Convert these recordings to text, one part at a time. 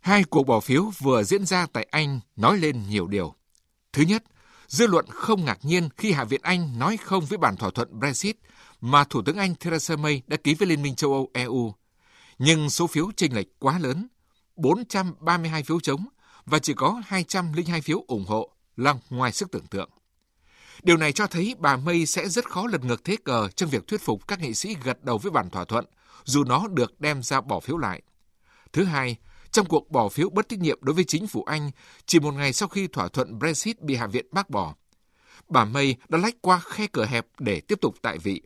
Hai cuộc bỏ phiếu vừa diễn ra tại Anh nói lên nhiều điều. Thứ nhất, dư luận không ngạc nhiên khi Hạ viện Anh nói không với bản thỏa thuận Brexit mà Thủ tướng Anh Theresa May đã ký với Liên minh châu Âu EU. Nhưng số phiếu chênh lệch quá lớn, 432 phiếu chống và chỉ có 202 phiếu ủng hộ là ngoài sức tưởng tượng. Điều này cho thấy bà May sẽ rất khó lật ngược thế cờ trong việc thuyết phục các nghị sĩ gật đầu với bản thỏa thuận, dù nó được đem ra bỏ phiếu lại. Thứ hai, trong cuộc bỏ phiếu bất tín nhiệm đối với chính phủ Anh, chỉ một ngày sau khi thỏa thuận Brexit bị Hạ viện bác bỏ, bà May đã lách qua khe cửa hẹp để tiếp tục tại vị.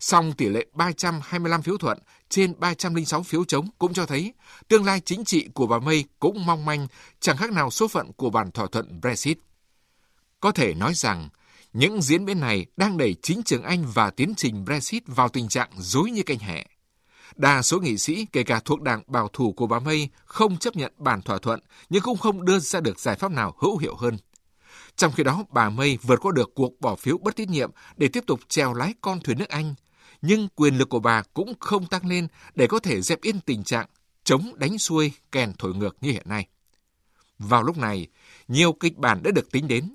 Song tỷ lệ 325 phiếu thuận trên 306 phiếu chống cũng cho thấy tương lai chính trị của bà May cũng mong manh, chẳng khác nào số phận của bản thỏa thuận Brexit. Có thể nói rằng, những diễn biến này đang đẩy chính trường Anh và tiến trình Brexit vào tình trạng dối như canh hẹ. Đa số nghị sĩ, kể cả thuộc đảng bảo thủ của bà May, không chấp nhận bản thỏa thuận, nhưng cũng không đưa ra được giải pháp nào hữu hiệu hơn. Trong khi đó, bà May vượt qua được cuộc bỏ phiếu bất tín nhiệm để tiếp tục treo lái con thuyền nước Anh, nhưng quyền lực của bà cũng không tăng lên để có thể dẹp yên tình trạng chống đánh xuôi kèn thổi ngược như hiện nay. Vào lúc này, nhiều kịch bản đã được tính đến.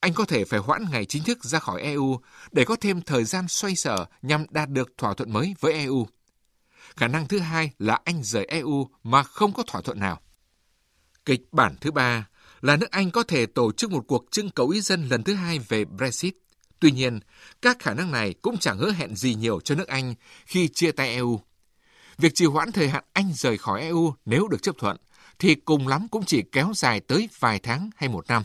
Anh có thể phải hoãn ngày chính thức ra khỏi EU để có thêm thời gian xoay sở nhằm đạt được thỏa thuận mới với EU. Khả năng thứ hai là Anh rời EU mà không có thỏa thuận nào. Kịch bản thứ ba là nước Anh có thể tổ chức một cuộc trưng cầu ý dân lần thứ hai về Brexit. Tuy nhiên, các khả năng này cũng chẳng hứa hẹn gì nhiều cho nước Anh khi chia tay EU. Việc trì hoãn thời hạn Anh rời khỏi EU nếu được chấp thuận, thì cùng lắm cũng chỉ kéo dài tới vài tháng hay một năm.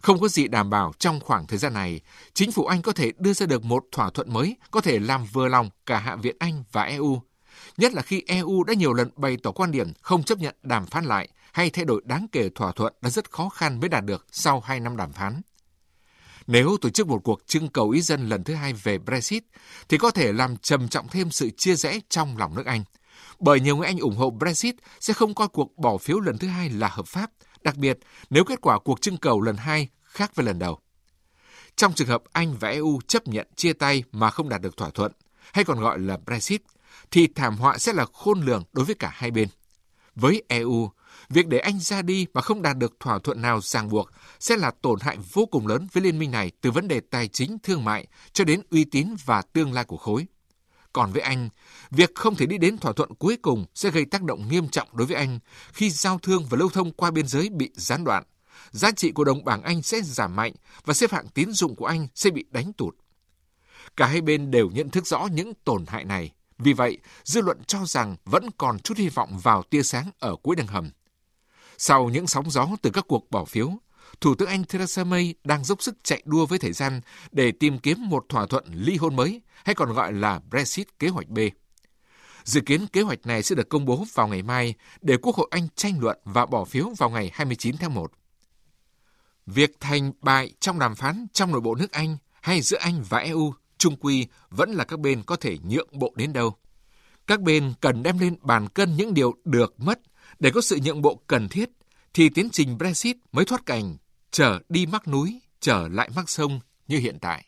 Không có gì đảm bảo trong khoảng thời gian này, chính phủ Anh có thể đưa ra được một thỏa thuận mới có thể làm vừa lòng cả Hạ viện Anh và EU. Nhất là khi EU đã nhiều lần bày tỏ quan điểm không chấp nhận đàm phán lại hay thay đổi đáng kể thỏa thuận đã rất khó khăn mới đạt được sau hai năm đàm phán. Nếu tổ chức một cuộc trưng cầu ý dân lần thứ hai về Brexit, thì có thể làm trầm trọng thêm sự chia rẽ trong lòng nước Anh. Bởi nhiều người Anh ủng hộ Brexit sẽ không coi cuộc bỏ phiếu lần thứ hai là hợp pháp, đặc biệt nếu kết quả cuộc trưng cầu lần hai khác với lần đầu. Trong trường hợp Anh và EU chấp nhận chia tay mà không đạt được thỏa thuận, hay còn gọi là Brexit, thì thảm họa sẽ là khôn lường đối với cả hai bên. Với EU, việc để Anh ra đi mà không đạt được thỏa thuận nào ràng buộc sẽ là tổn hại vô cùng lớn với liên minh này từ vấn đề tài chính thương mại cho đến uy tín và tương lai của khối. Còn với Anh, việc không thể đi đến thỏa thuận cuối cùng sẽ gây tác động nghiêm trọng đối với Anh khi giao thương và lưu thông qua biên giới bị gián đoạn. Giá trị của đồng bảng Anh sẽ giảm mạnh và xếp hạng tín dụng của Anh sẽ bị đánh tụt. Cả hai bên đều nhận thức rõ những tổn hại này. Vì vậy, dư luận cho rằng vẫn còn chút hy vọng vào tia sáng ở cuối đường hầm. Sau những sóng gió từ các cuộc bỏ phiếu, Thủ tướng Anh Theresa May đang dốc sức chạy đua với thời gian để tìm kiếm một thỏa thuận ly hôn mới, hay còn gọi là Brexit kế hoạch B. Dự kiến kế hoạch này sẽ được công bố vào ngày mai để Quốc hội Anh tranh luận và bỏ phiếu vào ngày 29 tháng 1. Việc thành bại trong đàm phán trong nội bộ nước Anh hay giữa Anh và EU trung quy vẫn là các bên có thể nhượng bộ đến đâu. Các bên cần đem lên bàn cân những điều được mất để có sự nhượng bộ cần thiết thì tiến trình Brexit mới thoát cảnh trở đi mắc núi, trở lại mắc sông như hiện tại.